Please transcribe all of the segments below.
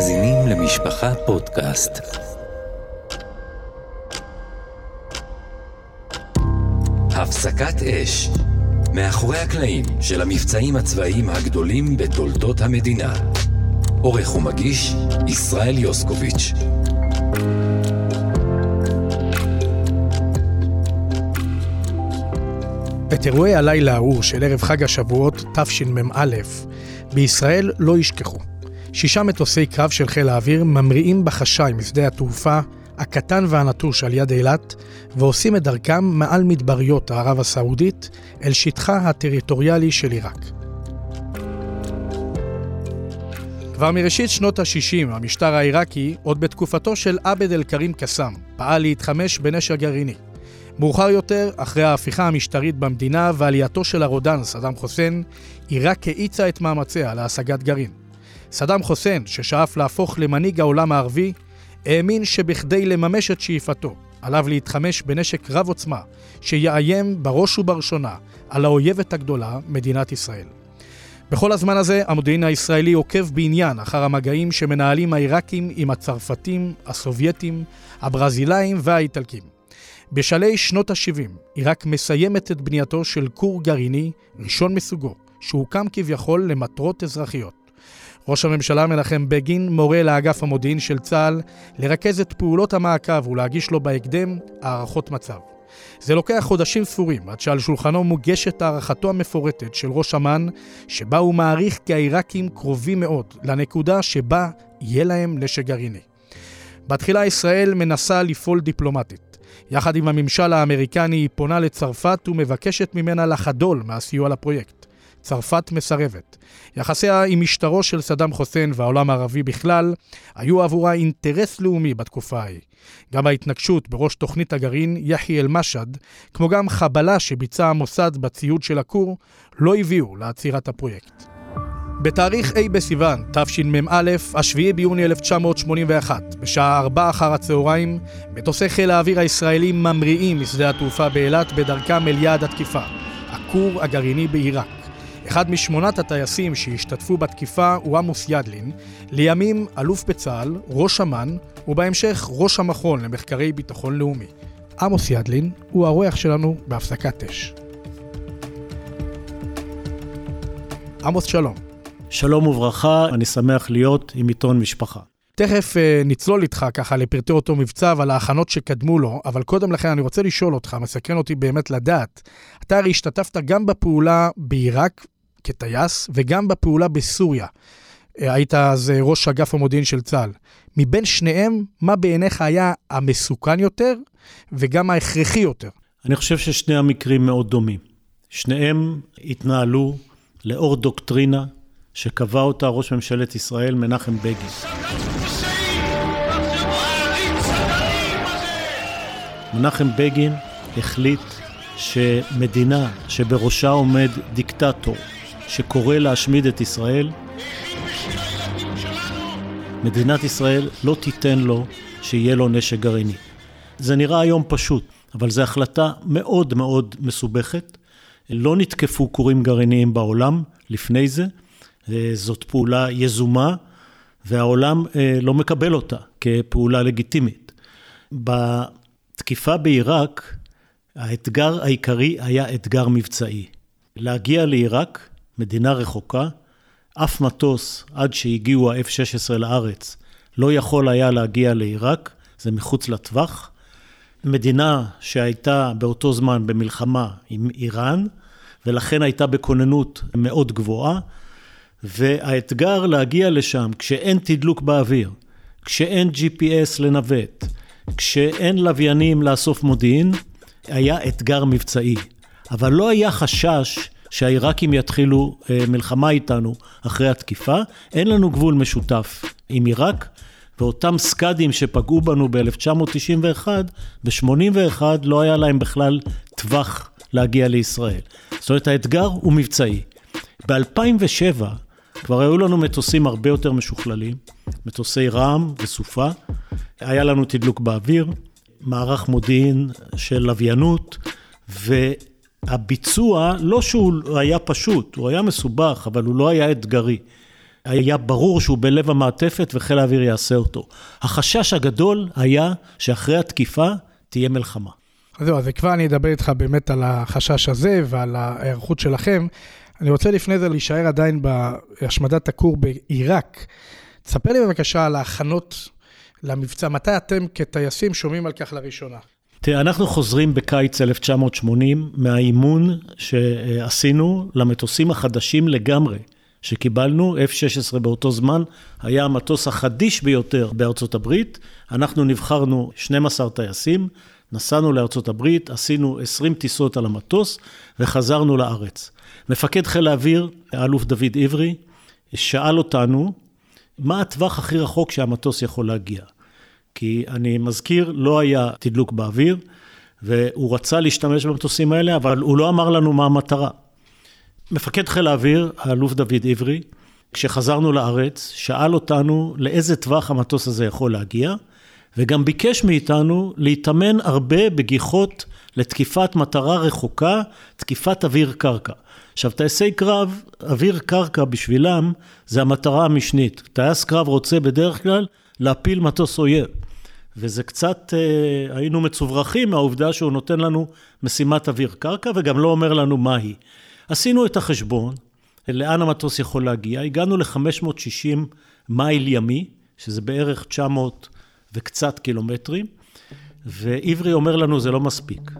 מאזינים למשפחה פודקאסט. הפסקת אש, מאחורי הקלעים של המבצעים הצבאיים הגדולים בתולדות המדינה. עורך ומגיש, ישראל יוסקוביץ'. את אירועי הלילה ההוא של ערב חג השבועות תשמ"א בישראל לא ישכחו. שישה מטוסי קרב של חיל האוויר ממריאים בחשאי משדה התעופה הקטן והנטוש על יד אילת, ועושים את דרכם מעל מדבריות ערב הסעודית אל שטחה הטריטוריאלי של עיראק. כבר מראשית שנות ה-60 המשטר העיראקי, עוד בתקופתו של עבד אל-כרים קסאם, פעל להתחמש בנשק גרעיני. מאוחר יותר, אחרי ההפיכה המשטרית במדינה ועלייתו של הרודן סדאם חוסיין, עיראק האיצה את מאמציה להשגת גרעין. סדאם חוסיין, ששאף להפוך למנהיג העולם הערבי, האמין שבכדי לממש את שאיפתו, עליו להתחמש בנשק רב עוצמה, שיאיים בראש ובראשונה על האויבת הגדולה, מדינת ישראל. בכל הזמן הזה, המודיעין הישראלי עוקב בעניין אחר המגעים שמנהלים העיראקים עם הצרפתים, הסובייטים, הברזילאים והאיטלקים. בשלהי שנות ה-70, עיראק מסיימת את בנייתו של כור גרעיני, ראשון מסוגו, שהוקם כביכול למטרות אזרחיות. ראש הממשלה מנחם בגין מורה לאגף המודיעין של צה"ל לרכז את פעולות המעקב ולהגיש לו בהקדם הערכות מצב. זה לוקח חודשים ספורים עד שעל שולחנו מוגשת הערכתו המפורטת של ראש אמ"ן, שבה הוא מעריך כי העיראקים קרובים מאוד לנקודה שבה יהיה להם נשק גרעיני. בתחילה ישראל מנסה לפעול דיפלומטית. יחד עם הממשל האמריקני היא פונה לצרפת ומבקשת ממנה לחדול מהסיוע לפרויקט. צרפת מסרבת. יחסיה עם משטרו של סדאם חוסיין והעולם הערבי בכלל, היו עבורה אינטרס לאומי בתקופה ההיא. גם ההתנגשות בראש תוכנית הגרעין, יחי אל-משד, כמו גם חבלה שביצע המוסד בציוד של הכור, לא הביאו לעצירת הפרויקט. בתאריך ה' בסיוון, תשמ"א, השביעי ביוני 1981, בשעה 4 אחר הצהריים, מטוסי חיל האוויר הישראלי ממריאים משדה התעופה באילת בדרכם אל יעד התקיפה, הכור הגרעיני בעיראק. אחד משמונת הטייסים שהשתתפו בתקיפה הוא עמוס ידלין, לימים אלוף בצה"ל, ראש אמ"ן, ובהמשך ראש המכון למחקרי ביטחון לאומי. עמוס ידלין הוא האורח שלנו בהפסקת אש. עמוס, שלום. שלום וברכה, אני שמח להיות עם עיתון משפחה. תכף uh, נצלול איתך ככה לפרטי אותו מבצע ועל ההכנות שקדמו לו, אבל קודם לכן אני רוצה לשאול אותך, מסקרן אותי באמת לדעת, אתה הרי השתתפת גם בפעולה בעיראק כטייס וגם בפעולה בסוריה. אה, היית אז ראש אגף המודיעין של צה"ל. מבין שניהם, מה בעיניך היה המסוכן יותר וגם ההכרחי יותר? אני חושב ששני המקרים מאוד דומים. שניהם התנהלו לאור דוקטרינה שקבע אותה ראש ממשלת ישראל מנחם בגין. מנחם בגין החליט שמדינה שבראשה עומד דיקטטור שקורא להשמיד את ישראל, מדינת ישראל לא תיתן לו שיהיה לו נשק גרעיני. זה נראה היום פשוט, אבל זו החלטה מאוד מאוד מסובכת. לא נתקפו כורים גרעיניים בעולם לפני זה, זאת פעולה יזומה, והעולם אה, לא מקבל אותה כפעולה לגיטימית. בתקיפה בעיראק, האתגר העיקרי היה אתגר מבצעי. להגיע לעיראק מדינה רחוקה, אף מטוס עד שהגיעו ה-F-16 לארץ לא יכול היה להגיע לעיראק, זה מחוץ לטווח. מדינה שהייתה באותו זמן במלחמה עם איראן, ולכן הייתה בכוננות מאוד גבוהה, והאתגר להגיע לשם כשאין תדלוק באוויר, כשאין GPS לנווט, כשאין לוויינים לאסוף מודיעין, היה אתגר מבצעי. אבל לא היה חשש שהעיראקים יתחילו אה, מלחמה איתנו אחרי התקיפה. אין לנו גבול משותף עם עיראק, ואותם סקאדים שפגעו בנו ב-1991, ב-81 לא היה להם בכלל טווח להגיע לישראל. זאת אומרת, האתגר הוא מבצעי. ב-2007 כבר היו לנו מטוסים הרבה יותר משוכללים, מטוסי רע"מ וסופה, היה לנו תדלוק באוויר, מערך מודיעין של לוויינות, ו... הביצוע, לא שהוא היה פשט, הוא היה מסובך, אבל הוא לא היה אתגרי. היה ברור שהוא בלב המעטפת וחיל האוויר יעשה אותו. החשש הגדול היה שאחרי התקיפה תהיה מלחמה. אז זהו, אז כבר אני אדבר איתך באמת על החשש הזה ועל ההיערכות שלכם. אני רוצה לפני זה להישאר עדיין בהשמדת הכור בעיראק. תספר לי בבקשה על ההכנות למבצע. מתי אתם כטייסים שומעים על כך לראשונה? תראה, אנחנו חוזרים בקיץ 1980 מהאימון שעשינו למטוסים החדשים לגמרי שקיבלנו, F-16 באותו זמן, היה המטוס החדיש ביותר בארצות הברית. אנחנו נבחרנו 12 טייסים, נסענו לארצות הברית, עשינו 20 טיסות על המטוס וחזרנו לארץ. מפקד חיל האוויר, האלוף דוד עברי, שאל אותנו, מה הטווח הכי רחוק שהמטוס יכול להגיע? כי אני מזכיר, לא היה תדלוק באוויר, והוא רצה להשתמש במטוסים האלה, אבל הוא לא אמר לנו מה המטרה. מפקד חיל האוויר, האלוף דוד עברי, כשחזרנו לארץ, שאל אותנו לאיזה טווח המטוס הזה יכול להגיע, וגם ביקש מאיתנו להתאמן הרבה בגיחות לתקיפת מטרה רחוקה, תקיפת אוויר קרקע. עכשיו, טייסי קרב, אוויר קרקע בשבילם זה המטרה המשנית. טייס קרב רוצה בדרך כלל להפיל מטוס אויב. וזה קצת, אה, היינו מצוברחים מהעובדה שהוא נותן לנו משימת אוויר קרקע וגם לא אומר לנו מהי. עשינו את החשבון, לאן המטוס יכול להגיע, הגענו ל-560 מייל ימי, שזה בערך 900 וקצת קילומטרים, ועברי אומר לנו זה לא מספיק,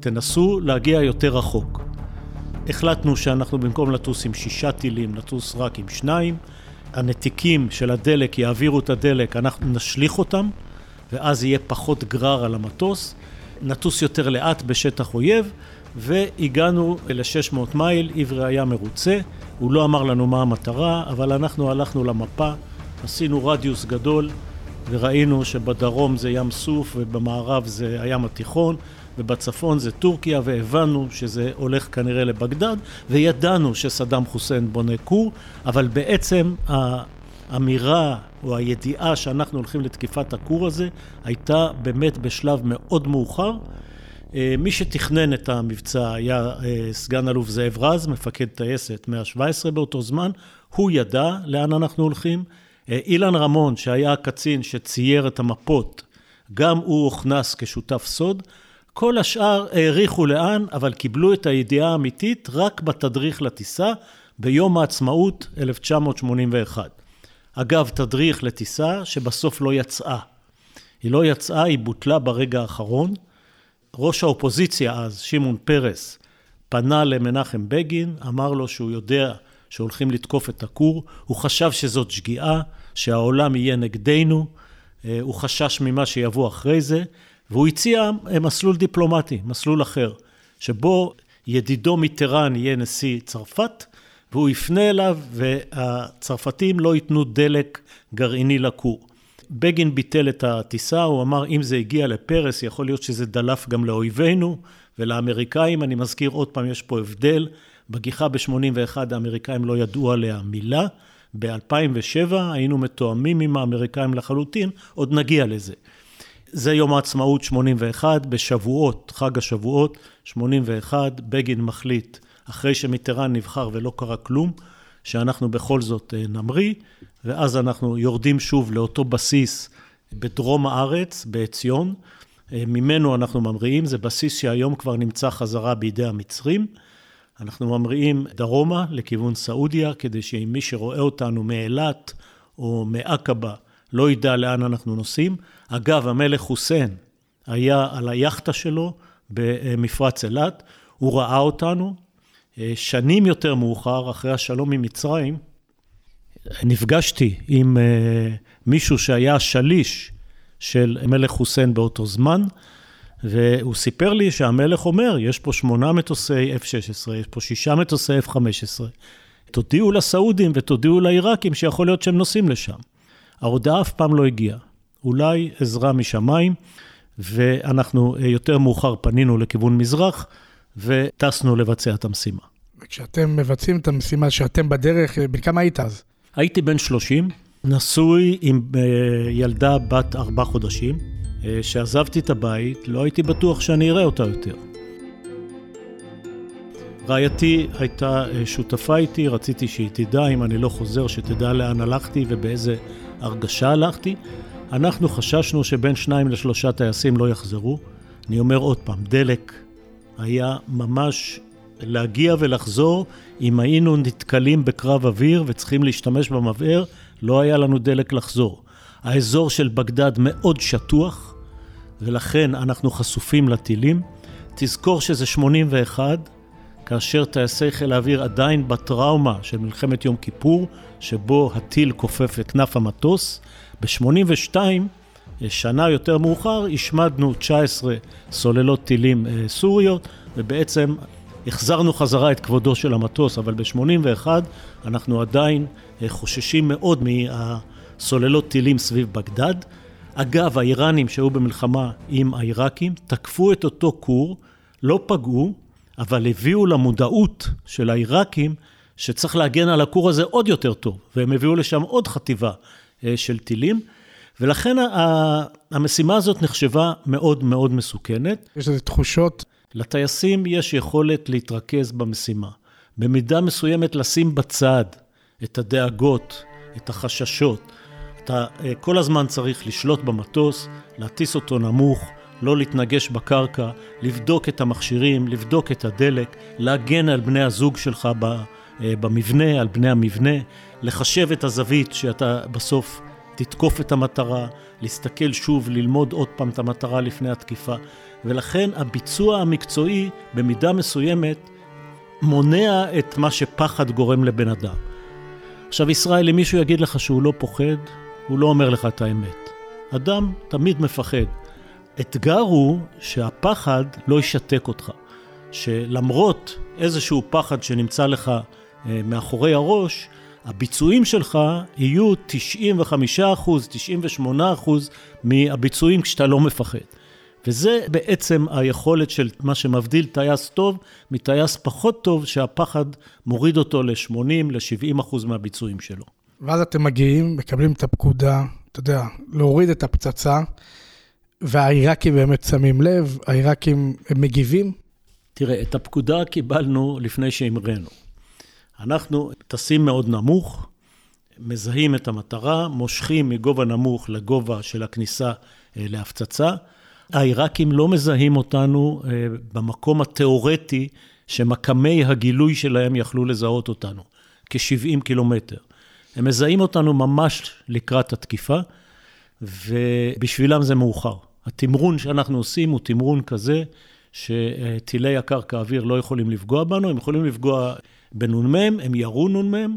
תנסו להגיע יותר רחוק. החלטנו שאנחנו במקום לטוס עם שישה טילים, נטוס רק עם שניים. הנתיקים של הדלק יעבירו את הדלק, אנחנו נשליך אותם, ואז יהיה פחות גרר על המטוס. נטוס יותר לאט בשטח אויב, והגענו ל-600 מייל, עברי היה מרוצה, הוא לא אמר לנו מה המטרה, אבל אנחנו הלכנו למפה, עשינו רדיוס גדול, וראינו שבדרום זה ים סוף ובמערב זה הים התיכון, ובצפון זה טורקיה, והבנו שזה הולך כנראה לבגדד, וידענו שסדאם חוסיין בונה כור, אבל בעצם האמירה או הידיעה שאנחנו הולכים לתקיפת הכור הזה, הייתה באמת בשלב מאוד מאוחר. אה, מי שתכנן את המבצע היה אה, סגן אלוף זאב רז, מפקד טייסת 117 באותו זמן, הוא ידע לאן אנחנו הולכים. אה, אילן רמון, שהיה הקצין שצייר את המפות, גם הוא הוכנס כשותף סוד. כל השאר העריכו לאן, אבל קיבלו את הידיעה האמיתית רק בתדריך לטיסה ביום העצמאות 1981. אגב, תדריך לטיסה שבסוף לא יצאה. היא לא יצאה, היא בוטלה ברגע האחרון. ראש האופוזיציה אז, שמעון פרס, פנה למנחם בגין, אמר לו שהוא יודע שהולכים לתקוף את הכור, הוא חשב שזאת שגיאה, שהעולם יהיה נגדנו, אה, הוא חשש ממה שיבוא אחרי זה, והוא הציע אה, מסלול דיפלומטי, מסלול אחר, שבו ידידו מיטרן יהיה נשיא צרפת, והוא יפנה אליו, והצרפתים לא ייתנו דלק גרעיני לכור. בגין ביטל את הטיסה, הוא אמר, אם זה הגיע לפרס, יכול להיות שזה דלף גם לאויבינו ולאמריקאים. אני מזכיר עוד פעם, יש פה הבדל. בגיחה ב-81' האמריקאים לא ידעו עליה מילה. ב-2007 היינו מתואמים עם האמריקאים לחלוטין, עוד נגיע לזה. זה יום העצמאות 81, בשבועות, חג השבועות, 81, בגין מחליט, אחרי שמיטרן נבחר ולא קרה כלום, שאנחנו בכל זאת אה, נמריא, ואז אנחנו יורדים שוב לאותו בסיס בדרום הארץ, בעציון. אה, ממנו אנחנו ממריאים, זה בסיס שהיום כבר נמצא חזרה בידי המצרים. אנחנו ממריאים דרומה לכיוון סעודיה, כדי שאם מי שרואה אותנו מאילת או מעקבה לא ידע לאן אנחנו נוסעים. אגב, המלך חוסיין היה על היאכטה שלו במפרץ אילת, הוא ראה אותנו. אה, שנים יותר מאוחר, אחרי השלום עם מצרים, נפגשתי עם אה, מישהו שהיה שליש של מלך חוסיין באותו זמן, והוא סיפר לי שהמלך אומר, יש פה שמונה מטוסי F-16, יש פה שישה מטוסי F-15. תודיעו לסעודים ותודיעו לעיראקים שיכול להיות שהם נוסעים לשם. ההודעה אף פעם לא הגיעה. אולי עזרה משמיים, ואנחנו אה, יותר מאוחר פנינו לכיוון מזרח, וטסנו לבצע את המשימה. וכשאתם מבצעים את המשימה שאתם בדרך, אה, בן כמה היית אז? הייתי בן 30, נשוי עם אה, ילדה בת ארבעה חודשים. שעזבתי את הבית, לא הייתי בטוח שאני אראה אותה יותר. רעייתי הייתה אה, שותפה איתי, רציתי שהיא תדע, אם אני לא חוזר, שתדע לאן הלכתי ובאיזה הרגשה הלכתי. אנחנו חששנו שבין שניים לשלושה טייסים לא יחזרו. אני אומר עוד פעם, דלק היה ממש להגיע ולחזור. אם היינו נתקלים בקרב אוויר וצריכים להשתמש במבער, לא היה לנו דלק לחזור. האזור של בגדד מאוד שטוח, ולכן אנחנו חשופים לטילים. תזכור שזה 81, כאשר טייסי חיל האוויר עדיין בטראומה של מלחמת יום כיפור, שבו הטיל כופף את כנף המטוס. ב-82, שנה יותר מאוחר, השמדנו 19 סוללות טילים אה, סוריות, ובעצם החזרנו חזרה את כבודו של המטוס, אבל ב-81 אנחנו עדיין אה, חוששים מאוד מהסוללות טילים סביב בגדד. אגב, האיראנים שהיו במלחמה עם העיראקים תקפו את אותו כור, לא פגעו, אבל הביאו למודעות של העיראקים שצריך להגן על הכור הזה עוד יותר טוב, והם הביאו לשם עוד חטיבה אה, של טילים, ולכן המשימה הזאת נחשבה מאוד מאוד מסוכנת. יש איזה תחושות? לטייסים יש יכולת להתרכז במשימה. במידה מסוימת לשים בצד את הדאגות, את החששות. אתה אה, כל הזמן צריך לשלוט במטוס, להטיס אותו נמוך, לא להתנגש בקרקע, לבדוק את המכשירים, לבדוק את הדלק, להגן על בני הזוג שלך אה, במבנה, על בני המבנה, לחשב את הזווית שאתה בסוף תתקוף את המטרה, להסתכל שוב, ללמוד עוד פעם את המטרה לפני התקיפה, ולכן הביצוע המקצועי במידה מסוימת מונע את מה שפחד גורם לבן אדם. עכשיו ישראל, אם מישהו יגיד לך שהוא לא פוחד, הוא לא אומר לך את האמת. אדם תמיד מפחד. אתגר הוא שהפחד לא ישתק אותך. שלמרות איזשהו פחד שנמצא לך אה, מאחורי הראש, הביצועים שלך יהיו 95 אחוז, 98 אחוז מהביצועים כשאתה לא מפחד. וזה בעצם היכולת של מה שמבדיל טייס טוב מטייס פחות טוב, שהפחד מוריד אותו ל-80, ל-70 אחוז מהביצועים שלו. ואז אתם מגיעים, מקבלים את הפקודה, אתה יודע, להוריד את הפצצה, והעיראקים באמת שמים לב, העיראקים מגיבים? תראה, את הפקודה קיבלנו לפני שהמראנו. אנחנו טסים מאוד נמוך, מזהים את המטרה, מושכים מגובה נמוך לגובה של הכניסה אה, להפצצה. העיראקים לא מזהים אותנו אה, במקום התיאורטי שמקמי הגילוי שלהם יכלו לזהות אותנו, כ-70 קילומטר. הם מזהים אותנו ממש לקראת התקיפה, ובשבילם זה מאוחר. התמרון שאנחנו עושים הוא תמרון כזה שטילי הקרקע אוויר לא יכולים לפגוע בנו, הם יכולים לפגוע בנ"מ, הם ירו נ"מ,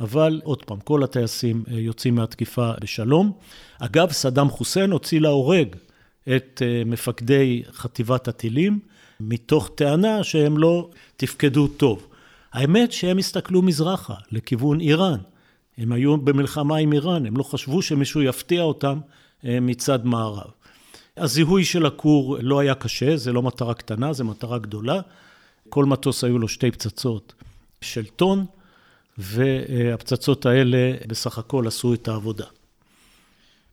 אבל עוד פעם, כל הטייסים אה, יוצאים מהתקיפה בשלום. אגב, סדאם חוסיין הוציא להורג את אה, מפקדי חטיבת הטילים, מתוך טענה שהם לא תפקדו טוב. האמת שהם הסתכלו מזרחה, לכיוון איראן. הם היו במלחמה עם איראן, הם לא חשבו שמישהו יפתיע אותם אה, מצד מערב. הזיהוי של הכור לא היה קשה, זה לא מטרה קטנה, זה מטרה גדולה. כל מטוס היו לו שתי פצצות של טון, והפצצות האלה בסך הכל עשו את העבודה.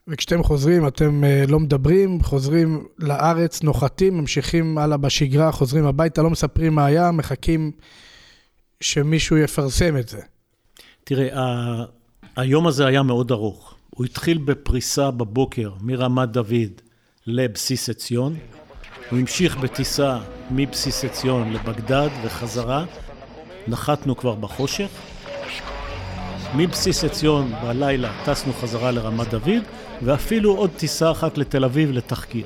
וכשאתם חוזרים, אתם אה, לא מדברים, חוזרים לארץ, נוחתים, ממשיכים הלאה בשגרה, חוזרים הביתה, לא מספרים מה היה, מחכים שמישהו יפרסם את זה. תראה, ה... היום הזה היה מאוד ארוך. הוא התחיל בפריסה בבוקר מרמת דוד לבסיס עציון. הוא המשיך בטיסה מבסיס עציון לבגדד וחזרה. נחתנו כבר בחושך. מבסיס עציון בלילה טסנו חזרה לרמת דוד, ואפילו עוד טיסה אחת לתל אביב לתחקיר.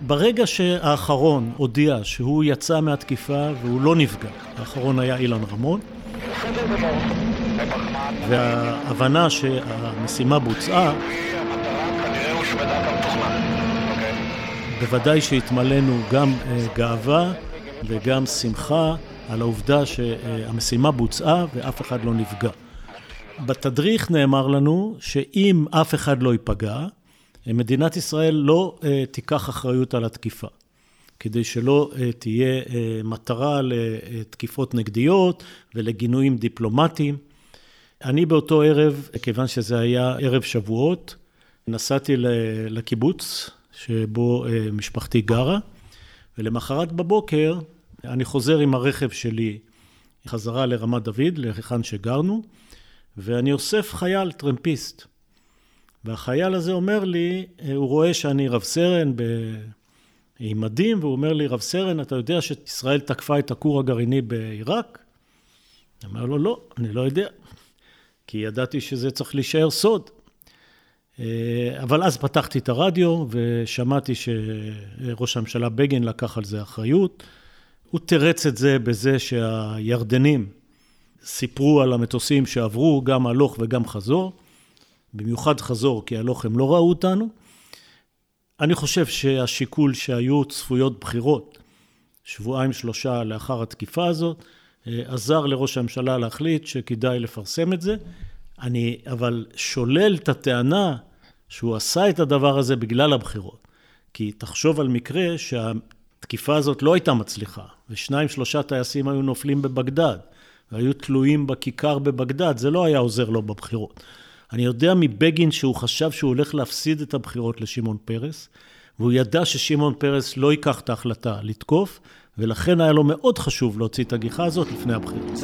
ברגע שהאחרון הודיע שהוא יצא מהתקיפה והוא לא נפגע, האחרון היה אילן רמון, וההבנה שהמשימה בוצעה, בוודאי שהתמלאנו גם אה, גאווה וגם שמחה על העובדה שהמשימה בוצעה ואף אחד לא נפגע. בתדריך נאמר לנו שאם אף אחד לא ייפגע, מדינת ישראל לא אה, תיקח אחריות על התקיפה. כדי שלא אה, תהיה מטרה לתקיפות נגדיות ולגינויים דיפלומטיים. אני באותו ערב, כיוון שזה היה ערב שבועות, נסעתי לקיבוץ שבו אה, משפחתי גרה, ולמחרת בבוקר אני חוזר עם הרכב שלי חזרה לרמת דוד, להיכן שגרנו, ואני אוסף חייל, טרמפיסט. והחייל הזה אומר לי, הוא רואה שאני רב סרן ב... עם מדים, והוא אומר לי, רב סרן, אתה יודע שישראל תקפה את הכור הגרעיני בעיראק? אני אומר לו, לא, אני לא יודע, כי ידעתי שזה צריך להישאר סוד. אה, אבל אז פתחתי את הרדיו ושמעתי שראש הממשלה בגין לקח על זה אחריות. הוא תירץ את זה בזה שהירדנים סיפרו על המטוסים שעברו גם הלוך וגם חזור, במיוחד חזור, כי הלוך הם לא ראו אותנו. אני חושב שהשיקול שהיו צפויות בחירות שבועיים שלושה לאחר התקיפה הזאת, אה, עזר לראש הממשלה להחליט שכדאי לפרסם את זה. אני אבל שולל את הטענה שהוא עשה את הדבר הזה בגלל הבחירות. כי תחשוב על מקרה שהתקיפה הזאת לא הייתה מצליחה, ושניים שלושה טייסים היו נופלים בבגדד, והיו תלויים בכיכר בבגדד, זה לא היה עוזר לו בבחירות. אני יודע מבגין שהוא חשב שהוא הולך להפסיד את הבחירות לשמעון פרס, והוא ידע ששמעון פרס לא ייקח את ההחלטה לתקוף, ולכן היה לו מאוד חשוב להוציא את הגיחה הזאת לפני הבחירות.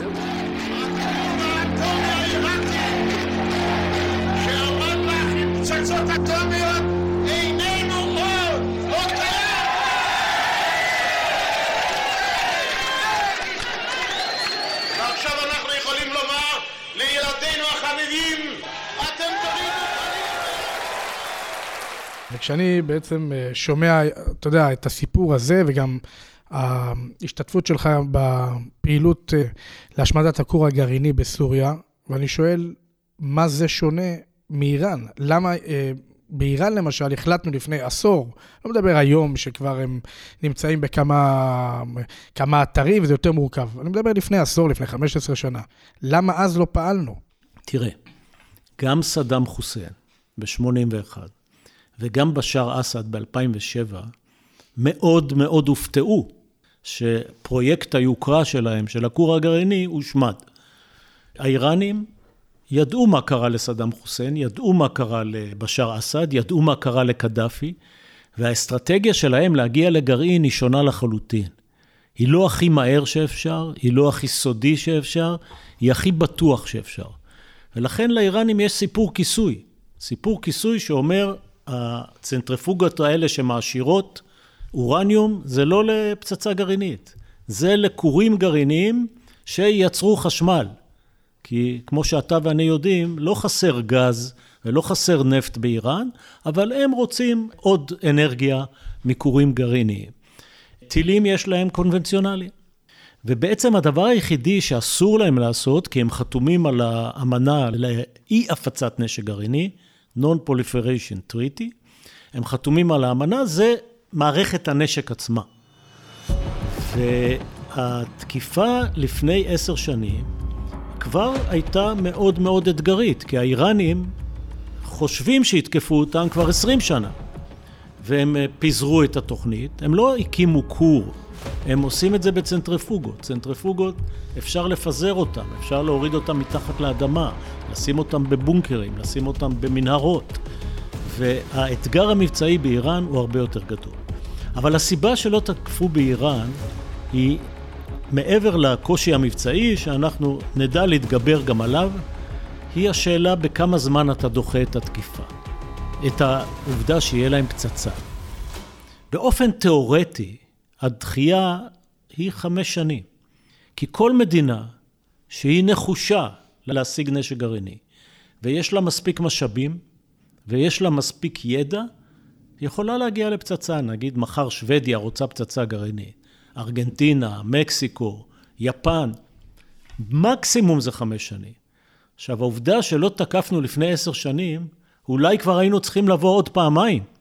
וכשאני בעצם אה, שומע, אתה יודע, את הסיפור הזה, וגם ההשתתפות שלך בפעילות אה, להשמדת הכור הגרעיני בסוריה, ואני שואל, מה זה שונה מאיראן? למה אה, באיראן למשל החלטנו לפני עשור, לא מדבר היום שכבר הם נמצאים בכמה כמה אתרים וזה יותר מורכב, אני מדבר לפני עשור, לפני 15 שנה. למה אז לא פעלנו? תראה, גם סדאם חוסיין ב-81 וגם בשאר אסד ב-2007 מאוד מאוד הופתעו שפרויקט היוקרה שלהם, של הכור הגרעיני, הושמד. האיראנים ידעו מה קרה לסדאם חוסיין, ידעו מה קרה לבשאר אסד, ידעו מה קרה לקדאפי, והאסטרטגיה שלהם להגיע לגרעין היא שונה לחלוטין. היא לא הכי מהר שאפשר, היא לא הכי סודי שאפשר, היא הכי בטוח שאפשר. ולכן לאיראנים יש סיפור כיסוי. סיפור כיסוי שאומר, הצנטריפוגות האלה שמעשירות אורניום זה לא לפצצה גרעינית, זה לכורים גרעיניים שייצרו חשמל. כי כמו שאתה ואני יודעים, לא חסר גז ולא חסר נפט באיראן, אבל הם רוצים עוד אנרגיה מכורים גרעיניים. טילים יש להם קונבנציונליים. ובעצם הדבר היחידי שאסור להם לעשות, כי הם חתומים על האמנה לאי הפצת נשק גרעיני, Non-Proliferation Treaty, הם חתומים על האמנה, זה מערכת הנשק עצמה. והתקיפה לפני עשר שנים כבר הייתה מאוד מאוד אתגרית, כי האיראנים חושבים שיתקפו אותם כבר עשרים שנה. והם אה, פיזרו את התוכנית, הם לא הקימו כור, הם עושים את זה בצנטריפוגות. צנטריפוגות, אפשר לפזר אותם, אפשר להוריד אותם מתחת לאדמה, לשים אותם בבונקרים, לשים אותם במנהרות. והאתגר המבצעי באיראן הוא הרבה יותר גדול. אבל הסיבה שלא תקפו באיראן היא מעבר לקושי המבצעי, שאנחנו נדע להתגבר גם עליו, היא השאלה בכמה זמן אתה דוחה את התקיפה. את העובדה שיהיה להם פצצה. באופן תיאורטי, הדחייה היא חמש שנים. כי כל מדינה שהיא נחושה להשיג נשק גרעיני, ויש לה מספיק משאבים, ויש לה מספיק ידע, יכולה להגיע לפצצה. נגיד מחר שוודיה רוצה פצצה גרעינית, ארגנטינה, מקסיקו, יפן, מקסימום זה חמש שנים. עכשיו, העובדה שלא תקפנו לפני עשר שנים, אולי כבר היינו צריכים לבוא עוד פעמיים.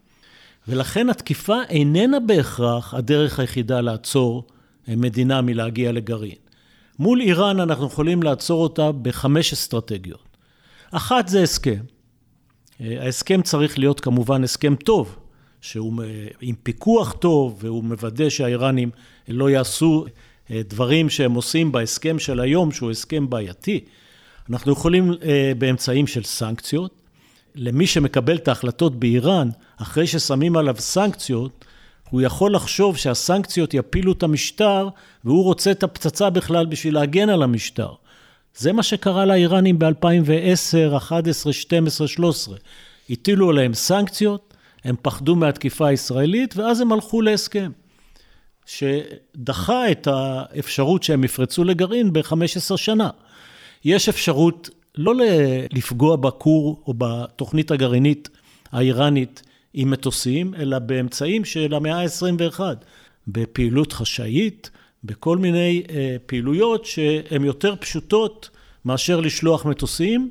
ולכן התקיפה איננה בהכרח הדרך היחידה לעצור מדינה מלהגיע לגרעין. מול איראן אנחנו יכולים לעצור אותה בחמש אסטרטגיות. אחת זה הסכם. ההסכם צריך להיות כמובן הסכם טוב, שהוא עם פיקוח טוב והוא מוודא שהאיראנים לא יעשו אה, דברים שהם עושים בהסכם של היום, שהוא הסכם בעייתי. אנחנו יכולים אה, באמצעים של סנקציות. למי שמקבל את ההחלטות באיראן, אחרי ששמים עליו סנקציות, הוא יכול לחשוב שהסנקציות יפילו את המשטר, והוא רוצה את הפצצה בכלל בשביל להגן על המשטר. זה מה שקרה לאיראנים ב-2010, 2011, 2012, 2013. הטילו עליהם סנקציות, הם פחדו מהתקיפה הישראלית, ואז הם הלכו להסכם, שדחה את האפשרות שהם יפרצו לגרעין ב-15 שנה. יש אפשרות לא לפגוע בכור או בתוכנית הגרעינית האיראנית עם מטוסים, אלא באמצעים של המאה ה-21, בפעילות חשאית, בכל מיני אה, פעילויות שהן יותר פשוטות מאשר לשלוח מטוסים.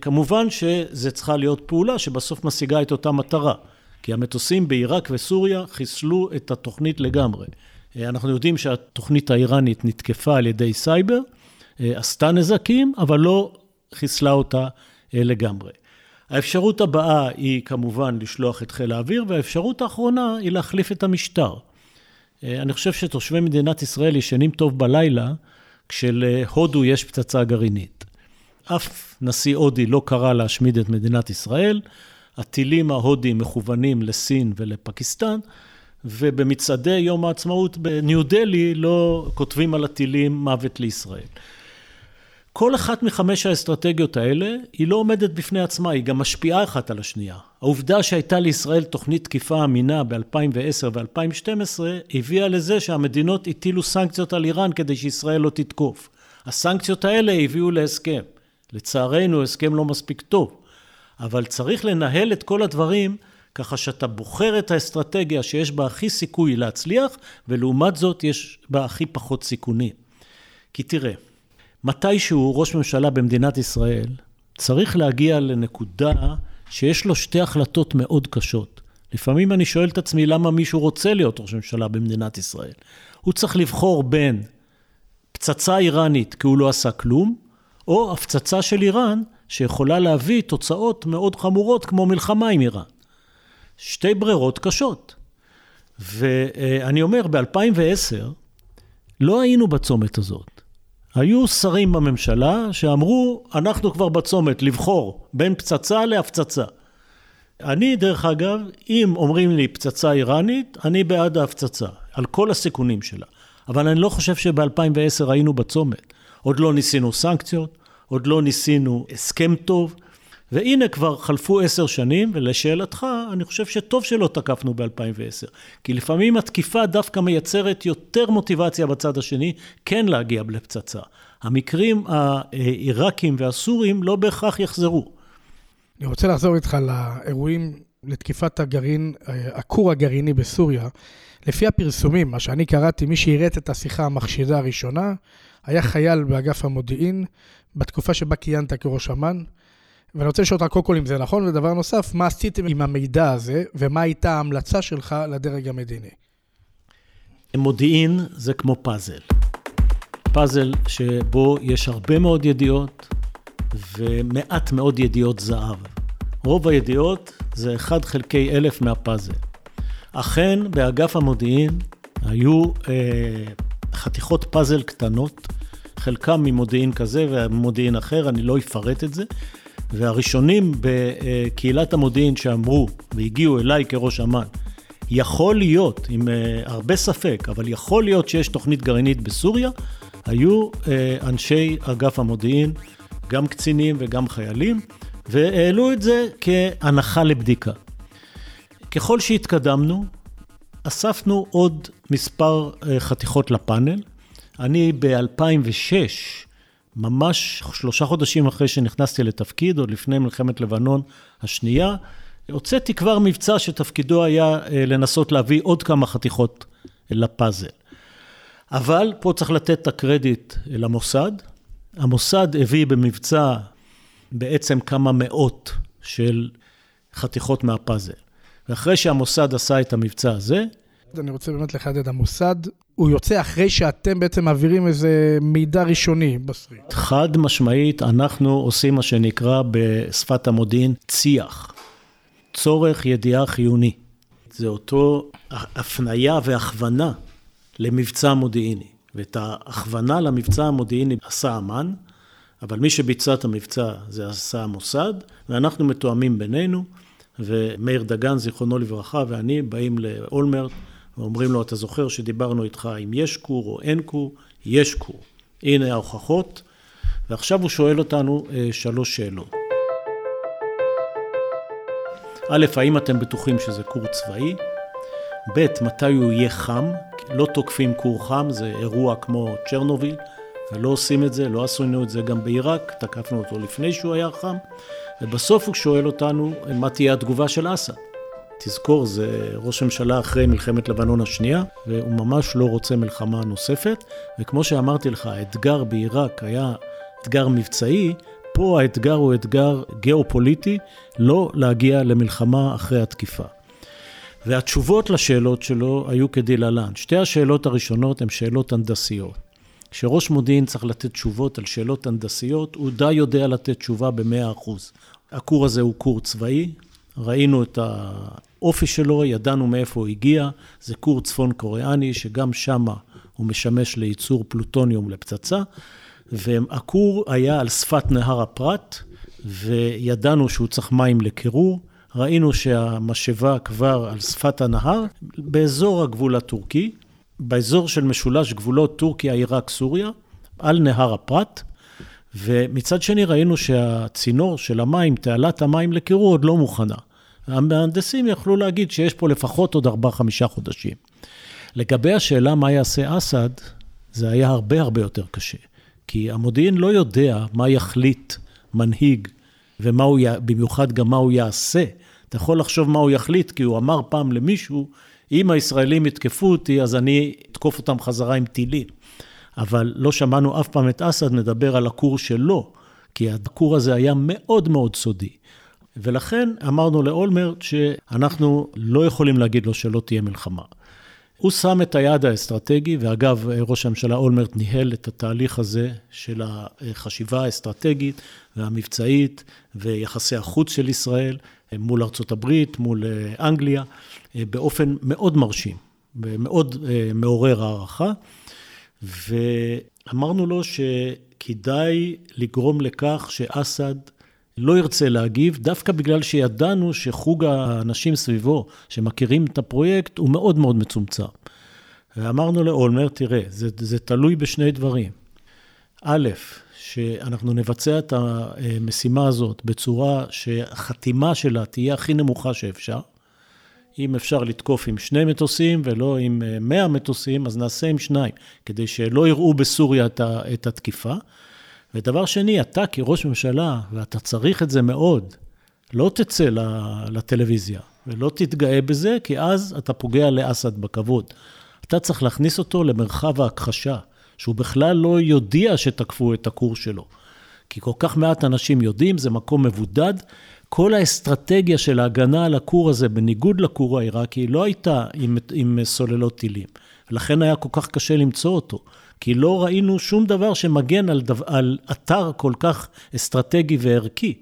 כמובן שזה צריכה להיות פעולה שבסוף משיגה את אותה מטרה, כי המטוסים בעיראק וסוריה חיסלו את התוכנית לגמרי. אה, אנחנו יודעים שהתוכנית האיראנית נתקפה על ידי סייבר, אה, עשתה נזקים, אבל לא חיסלה אותה לגמרי. האפשרות הבאה היא כמובן לשלוח את חיל האוויר, והאפשרות האחרונה היא להחליף את המשטר. אה, אני חושב שתושבי מדינת ישראל ישנים טוב בלילה כשלהודו יש פצצה גרעינית. אף נשיא הודי לא קרא להשמיד את מדינת ישראל, הטילים ההודיים מכוונים לסין ולפקיסטן, ובמצעדי יום העצמאות בניו דלי לא כותבים על הטילים מוות לישראל. כל אחת מחמש האסטרטגיות האלה היא לא עומדת בפני עצמה, היא גם משפיעה אחת על השנייה. העובדה שהייתה לישראל תוכנית תקיפה אמינה ב-2010 ו-2012 הביאה לזה שהמדינות הטילו סנקציות על איראן כדי שישראל לא תתקוף. הסנקציות האלה הביאו להסכם. לצערנו הסכם לא מספיק טוב, אבל צריך לנהל את כל הדברים ככה שאתה בוחר את האסטרטגיה שיש בה הכי סיכוי להצליח ולעומת זאת יש בה הכי פחות סיכונים. כי תראה, מתישהו ראש ממשלה במדינת ישראל צריך להגיע לנקודה שיש לו שתי החלטות מאוד קשות. לפעמים אני שואל את עצמי למה מישהו רוצה להיות ראש ממשלה במדינת ישראל. הוא צריך לבחור בין פצצה איראנית כי הוא לא עשה כלום, או הפצצה של איראן שיכולה להביא תוצאות מאוד חמורות כמו מלחמה עם איראן. שתי ברירות קשות. ואני אומר, ב-2010 לא היינו בצומת הזאת. היו שרים בממשלה שאמרו, אנחנו כבר בצומת לבחור בין פצצה להפצצה. אני, דרך אגב, אם אומרים לי פצצה איראנית, אני בעד ההפצצה, על כל הסיכונים שלה. אבל אני לא חושב שב-2010 היינו בצומת. עוד לא ניסינו סנקציות, עוד לא ניסינו הסכם טוב, והנה כבר חלפו עשר שנים, ולשאלתך, אני חושב שטוב שלא תקפנו ב-2010. כי לפעמים התקיפה דווקא מייצרת יותר מוטיבציה בצד השני, כן להגיע לפצצה. המקרים העיראקים והסורים לא בהכרח יחזרו. אני רוצה לחזור איתך לאירועים לתקיפת הגרעין, הכור הגרעיני בסוריה. לפי הפרסומים, מה שאני קראתי, מי שהראת את השיחה המחשידה הראשונה, היה חייל באגף המודיעין, בתקופה שבה כיהנת כראש אמ"ן. ואני רוצה לשאול אותך קודם כל אם זה נכון, ודבר נוסף, מה עשיתם עם המידע הזה, ומה הייתה ההמלצה שלך לדרג המדיני? מודיעין זה כמו פאזל. פאזל שבו יש הרבה מאוד ידיעות ומעט מאוד ידיעות זהב. רוב הידיעות זה 1 חלקי אלף מהפאזל. אכן, באגף המודיעין היו אה, חתיכות פאזל קטנות, חלקם ממודיעין כזה וממודיעין אחר, אני לא אפרט את זה, והראשונים בקהילת המודיעין שאמרו והגיעו אליי כראש אמ"ן, יכול להיות, עם אה, הרבה ספק, אבל יכול להיות שיש תוכנית גרעינית בסוריה, היו אה, אנשי אגף המודיעין, גם קצינים וגם חיילים, והעלו את זה כהנחה לבדיקה. ככל שהתקדמנו, אספנו עוד מספר אה, חתיכות לפאנל. אני ב-2006 ממש שלושה חודשים אחרי שנכנסתי לתפקיד, עוד לפני מלחמת לבנון השנייה, הוצאתי כבר מבצע שתפקידו היה אה, לנסות להביא עוד כמה חתיכות לפאזל. אבל פה צריך לתת את הקרדיט למוסד. המוסד הביא במבצע בעצם כמה מאות של חתיכות מהפאזל. ואחרי שהמוסד עשה את המבצע הזה... אני רוצה באמת לחדד, המוסד הוא יוצא אחרי שאתם בעצם מעבירים איזה מידע ראשוני בסריט. חד משמעית, אנחנו עושים מה שנקרא בשפת המודיעין צי"ח, צורך ידיעה חיוני. זה אותו הפנייה והכוונה למבצע מודיעיני. ואת ההכוונה למבצע המודיעיני עשה אמ"ן, אבל מי שביצע את המבצע זה עשה המוסד, ואנחנו מתואמים בינינו, ומאיר דגן, זיכרונו לברכה, ואני באים לאולמרט ואומרים לו, אתה זוכר שדיברנו איתך אם יש כור או אין כור? יש כור. הנה ההוכחות. ועכשיו הוא שואל אותנו אה, שלוש שאלות. א', האם אתם בטוחים שזה כור צבאי? ב', מתי הוא יהיה חם? לא תוקפים כור חם, זה אירוע כמו צ'רנוביל, ולא עושים את זה, לא עשינו את זה גם בעיראק, תקפנו אותו לפני שהוא היה חם, ובסוף הוא שואל אותנו מה תהיה התגובה של אסד. תזכור, זה ראש הממשלה אחרי מלחמת לבנון השנייה, והוא ממש לא רוצה מלחמה נוספת, וכמו שאמרתי לך, האתגר בעיראק היה אתגר מבצעי, פה האתגר הוא אתגר גיאופוליטי, לא להגיע למלחמה אחרי התקיפה. והתשובות לשאלות שלו היו כדלהלן. שתי השאלות הראשונות הן שאלות הנדסיות. כשראש מודיעין צריך לתת תשובות על שאלות הנדסיות, הוא די יודע לתת תשובה ב-100%. הכור הזה הוא כור צבאי, ראינו את האופי שלו, ידענו מאיפה הוא הגיע, זה כור צפון קוריאני, שגם שמה הוא משמש לייצור פלוטוניום לפצצה, והכור היה על שפת נהר הפרת, וידענו שהוא צריך מים לקירור. ראינו שהמשאבה כבר על שפת הנהר, באזור הגבול הטורקי, באזור של משולש גבולות טורקיה, עיראק, סוריה, על נהר הפרת, ומצד שני ראינו שהצינור של המים, תעלת המים לקירור עוד לא מוכנה. המהנדסים יכלו להגיד שיש פה לפחות עוד 4-5 חודשים. לגבי השאלה מה יעשה אסד, זה היה הרבה הרבה יותר קשה. כי המודיעין לא יודע מה יחליט מנהיג, ומה הוא, במיוחד גם מה הוא יעשה. אתה יכול לחשוב מה הוא יחליט, כי הוא אמר פעם למישהו, אם הישראלים יתקפו אותי, אז אני אתקוף אותם חזרה עם טילים. אבל לא שמענו אף פעם את אסד מדבר על הכור שלו, כי הכור הזה היה מאוד מאוד סודי. ולכן אמרנו לאולמרט שאנחנו לא יכולים להגיד לו שלא תהיה מלחמה. הוא שם את היעד האסטרטגי, ואגב, ראש הממשלה אולמרט ניהל את התהליך הזה של החשיבה האסטרטגית והמבצעית ויחסי החוץ של ישראל מול ארצות הברית, מול אנגליה, באופן מאוד מרשים ומאוד מעורר הערכה. ואמרנו לו שכדאי לגרום לכך שאסד לא ירצה להגיב, דווקא בגלל שידענו שחוג האנשים סביבו, שמכירים את הפרויקט, הוא מאוד מאוד מצומצם. ואמרנו לאולמר, תראה, זה, זה תלוי בשני דברים. א', שאנחנו נבצע את המשימה הזאת בצורה שהחתימה שלה תהיה הכי נמוכה שאפשר. אם אפשר לתקוף עם שני מטוסים ולא עם מאה מטוסים, אז נעשה עם שניים, כדי שלא יראו בסוריה את התקיפה. ודבר שני, אתה כראש ממשלה, ואתה צריך את זה מאוד, לא תצא לטלוויזיה ולא תתגאה בזה, כי אז אתה פוגע לאסד בכבוד. אתה צריך להכניס אותו למרחב ההכחשה, שהוא בכלל לא יודיע שתקפו את הכור שלו. כי כל כך מעט אנשים יודעים, זה מקום מבודד. כל האסטרטגיה של ההגנה על הכור הזה, בניגוד לכור העיראקי, לא הייתה עם, עם סוללות טילים. לכן היה כל כך קשה למצוא אותו. כי לא ראינו שום דבר שמגן על, דו, על אתר כל כך אסטרטגי וערכי.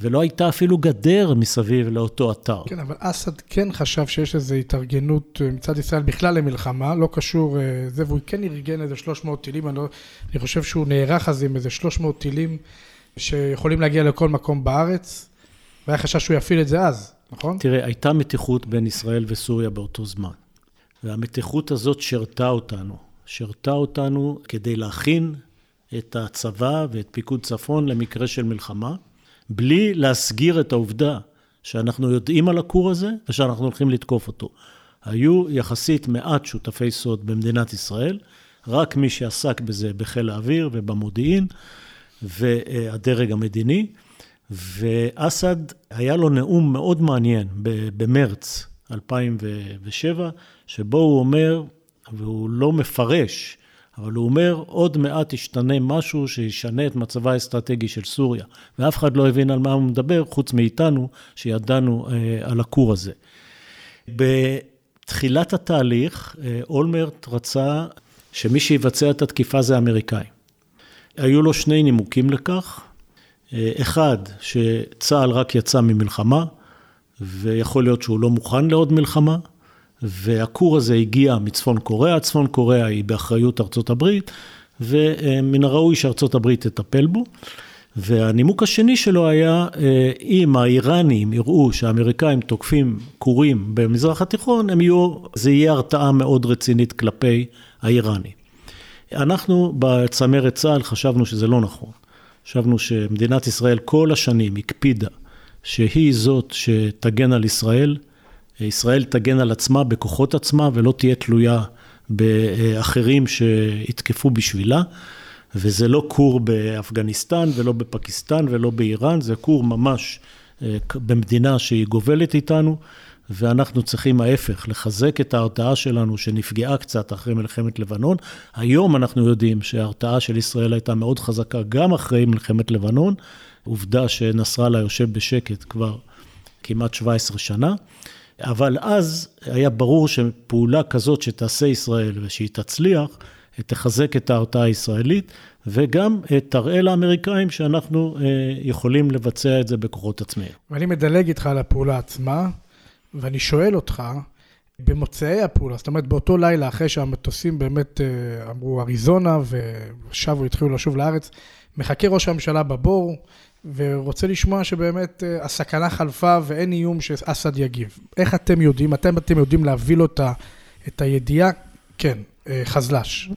ולא הייתה אפילו גדר מסביב לאותו אתר. כן, אבל אסד כן חשב שיש איזו התארגנות אה, מצד ישראל בכלל למלחמה, לא קשור אה, זה, והוא כן ארגן איזה 300 טילים, אני, לא, אני חושב שהוא נערך אז עם איזה 300 טילים שיכולים להגיע לכל מקום בארץ, והיה חשש שהוא יפעיל את זה אז, נכון? תראה, הייתה מתיחות בין ישראל וסוריה באותו זמן, והמתיחות הזאת שירתה אותנו. שירתה אותנו כדי להכין את הצבא ואת פיקוד צפון למקרה של מלחמה, בלי להסגיר את העובדה שאנחנו יודעים על הכור הזה ושאנחנו הולכים לתקוף אותו. היו יחסית מעט שותפי סוד במדינת ישראל, רק מי שעסק בזה בחיל האוויר ובמודיעין והדרג המדיני, ואסד, היה לו נאום מאוד מעניין במרץ 2007, שבו הוא אומר, והוא לא מפרש, אבל הוא אומר, עוד מעט ישתנה משהו שישנה את מצבה האסטרטגי של סוריה. ואף אחד לא הבין על מה הוא מדבר, חוץ מאיתנו, שידענו אה, על הכור הזה. בתחילת התהליך, אה, אולמרט רצה שמי שיבצע את התקיפה זה האמריקאים. היו לו שני נימוקים לכך. אה, אחד, שצה"ל רק יצא ממלחמה, ויכול להיות שהוא לא מוכן לעוד מלחמה. והכור הזה הגיע מצפון קוריאה, צפון קוריאה היא באחריות ארצות הברית, ומן הראוי שארצות הברית תטפל בו. והנימוק השני שלו היה, אה, אם האיראנים יראו שהאמריקאים תוקפים כורים במזרח התיכון, הם יהיו, זה יהיה הרתעה מאוד רצינית כלפי האיראנים. אנחנו בצמרת צה"ל חשבנו שזה לא נכון. חשבנו שמדינת ישראל כל השנים הקפידה שהיא זאת שתגן על ישראל, ישראל תגן על עצמה בכוחות עצמה ולא תהיה תלויה באחרים שיתקפו בשבילה. וזה לא כור באפגניסטן ולא בפקיסטן ולא באיראן, זה כור ממש אה, במדינה שהיא גובלת איתנו, ואנחנו צריכים ההפך, לחזק את ההרתעה שלנו שנפגעה קצת אחרי מלחמת לבנון. היום אנחנו יודעים שההרתעה של ישראל הייתה מאוד חזקה גם אחרי מלחמת לבנון, עובדה שנסראללה יושב בשקט כבר כמעט 17 שנה. אבל אז היה ברור שפעולה כזאת שתעשה ישראל ושהיא תצליח, תחזק את ההרתעה הישראלית, וגם תראה לאמריקאים שאנחנו אה, יכולים לבצע את זה בכוחות עצמיים. ואני מדלג איתך על הפעולה עצמה, ואני שואל אותך, במוצאי הפעולה, זאת אומרת באותו לילה אחרי שהמטוסים באמת אה, אמרו אריזונה ושבו, התחילו לשוב לארץ, מחכה ראש הממשלה בבור ורוצה לשמוע שבאמת אה, הסכנה חלפה ואין איום שאסד יגיב. איך אתם יודעים, מתי אתם יודעים להביא לו את הידיעה? כן, חזל"ש.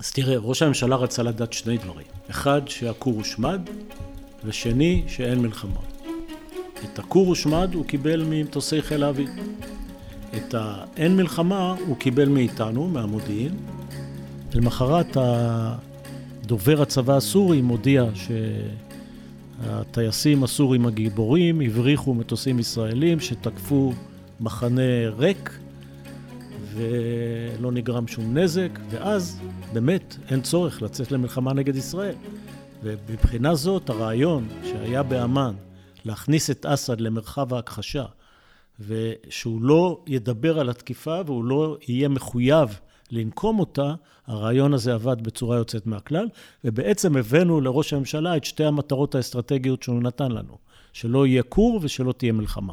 אז תראה, ראש הממשלה רצה לדעת שני דברים. אחד, שהכור הושמד, ושני, שאין מלחמה. את הכור הושמד הוא קיבל ממטוסי חיל האוויר. את האין מלחמה הוא קיבל מאיתנו, מהמודיעין. למחרת דובר הצבא הסורי מודיע שהטייסים הסורים הגיבורים הבריחו מטוסים ישראלים שתקפו מחנה ריק ולא נגרם שום נזק, ואז באמת אין צורך לצאת למלחמה נגד ישראל. ומבחינה זאת, הרעיון שהיה באמ"ן להכניס את אסד למרחב ההכחשה, ושהוא לא ידבר על התקיפה והוא לא יהיה מחויב לנקום אותה, הרעיון הזה עבד בצורה יוצאת מהכלל, ובעצם הבאנו לראש הממשלה את שתי המטרות האסטרטגיות שהוא נתן לנו, שלא יהיה כור ושלא תהיה מלחמה.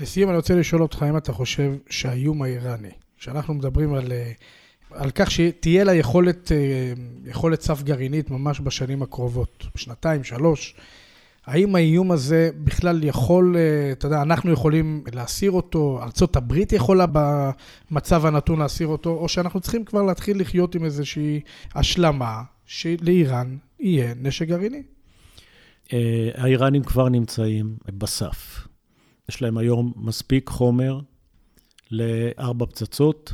לסיום, אני רוצה לשאול אותך אם אתה חושב שהאיום האיראני, שאנחנו מדברים על, אה, על כך שתהיה לה יכולת, אה, יכולת סף גרעינית ממש בשנים הקרובות, שנתיים, שלוש, האם האיום הזה בכלל יכול, אה, אתה יודע, אנחנו יכולים להסיר אותו, ארה"ב יכולה במצב הנתון להסיר אותו, או שאנחנו צריכים כבר להתחיל לחיות עם איזושהי השלמה שלאיראן יהיה נשק גרעיני? האיראנים כבר נמצאים בסף. יש להם היום מספיק חומר לארבע פצצות,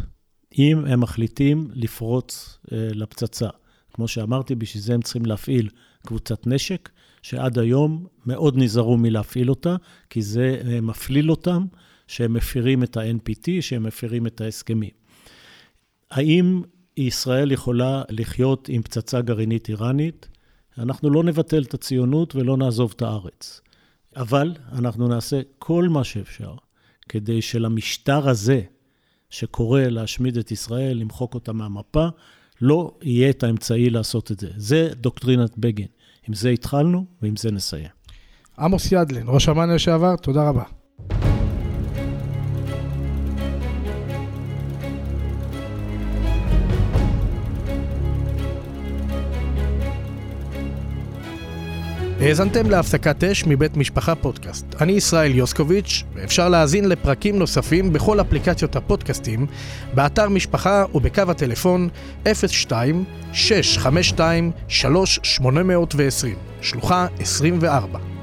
אם הם מחליטים לפרוץ אה, לפצצה. כמו שאמרתי, בשביל זה הם צריכים להפעיל קבוצת נשק, שעד היום מאוד נזהרו מלהפעיל אותה, כי זה אה, מפליל אותם שהם מפירים את ה-NPT, שהם מפירים את ההסכמים. האם ישראל יכולה לחיות עם פצצה גרעינית איראנית? אנחנו לא נבטל את הציונות ולא נעזוב את הארץ. אבל אנחנו נעשה כל מה שאפשר כדי שלמשטר הזה, שקורא להשמיד את ישראל, למחוק אותה מהמפה, לא יהיה את האמצעי לעשות את זה. זה דוקטרינת בגין. עם זה התחלנו ועם זה נסיים. עמוס ידלין, ראש אמ"ן לשעבר, תודה רבה. האזנתם להפסקת אש מבית משפחה פודקאסט. אני ישראל יוסקוביץ', ואפשר להאזין לפרקים נוספים בכל אפליקציות הפודקאסטים, באתר משפחה ובקו הטלפון 02-652-3820, שלוחה 24.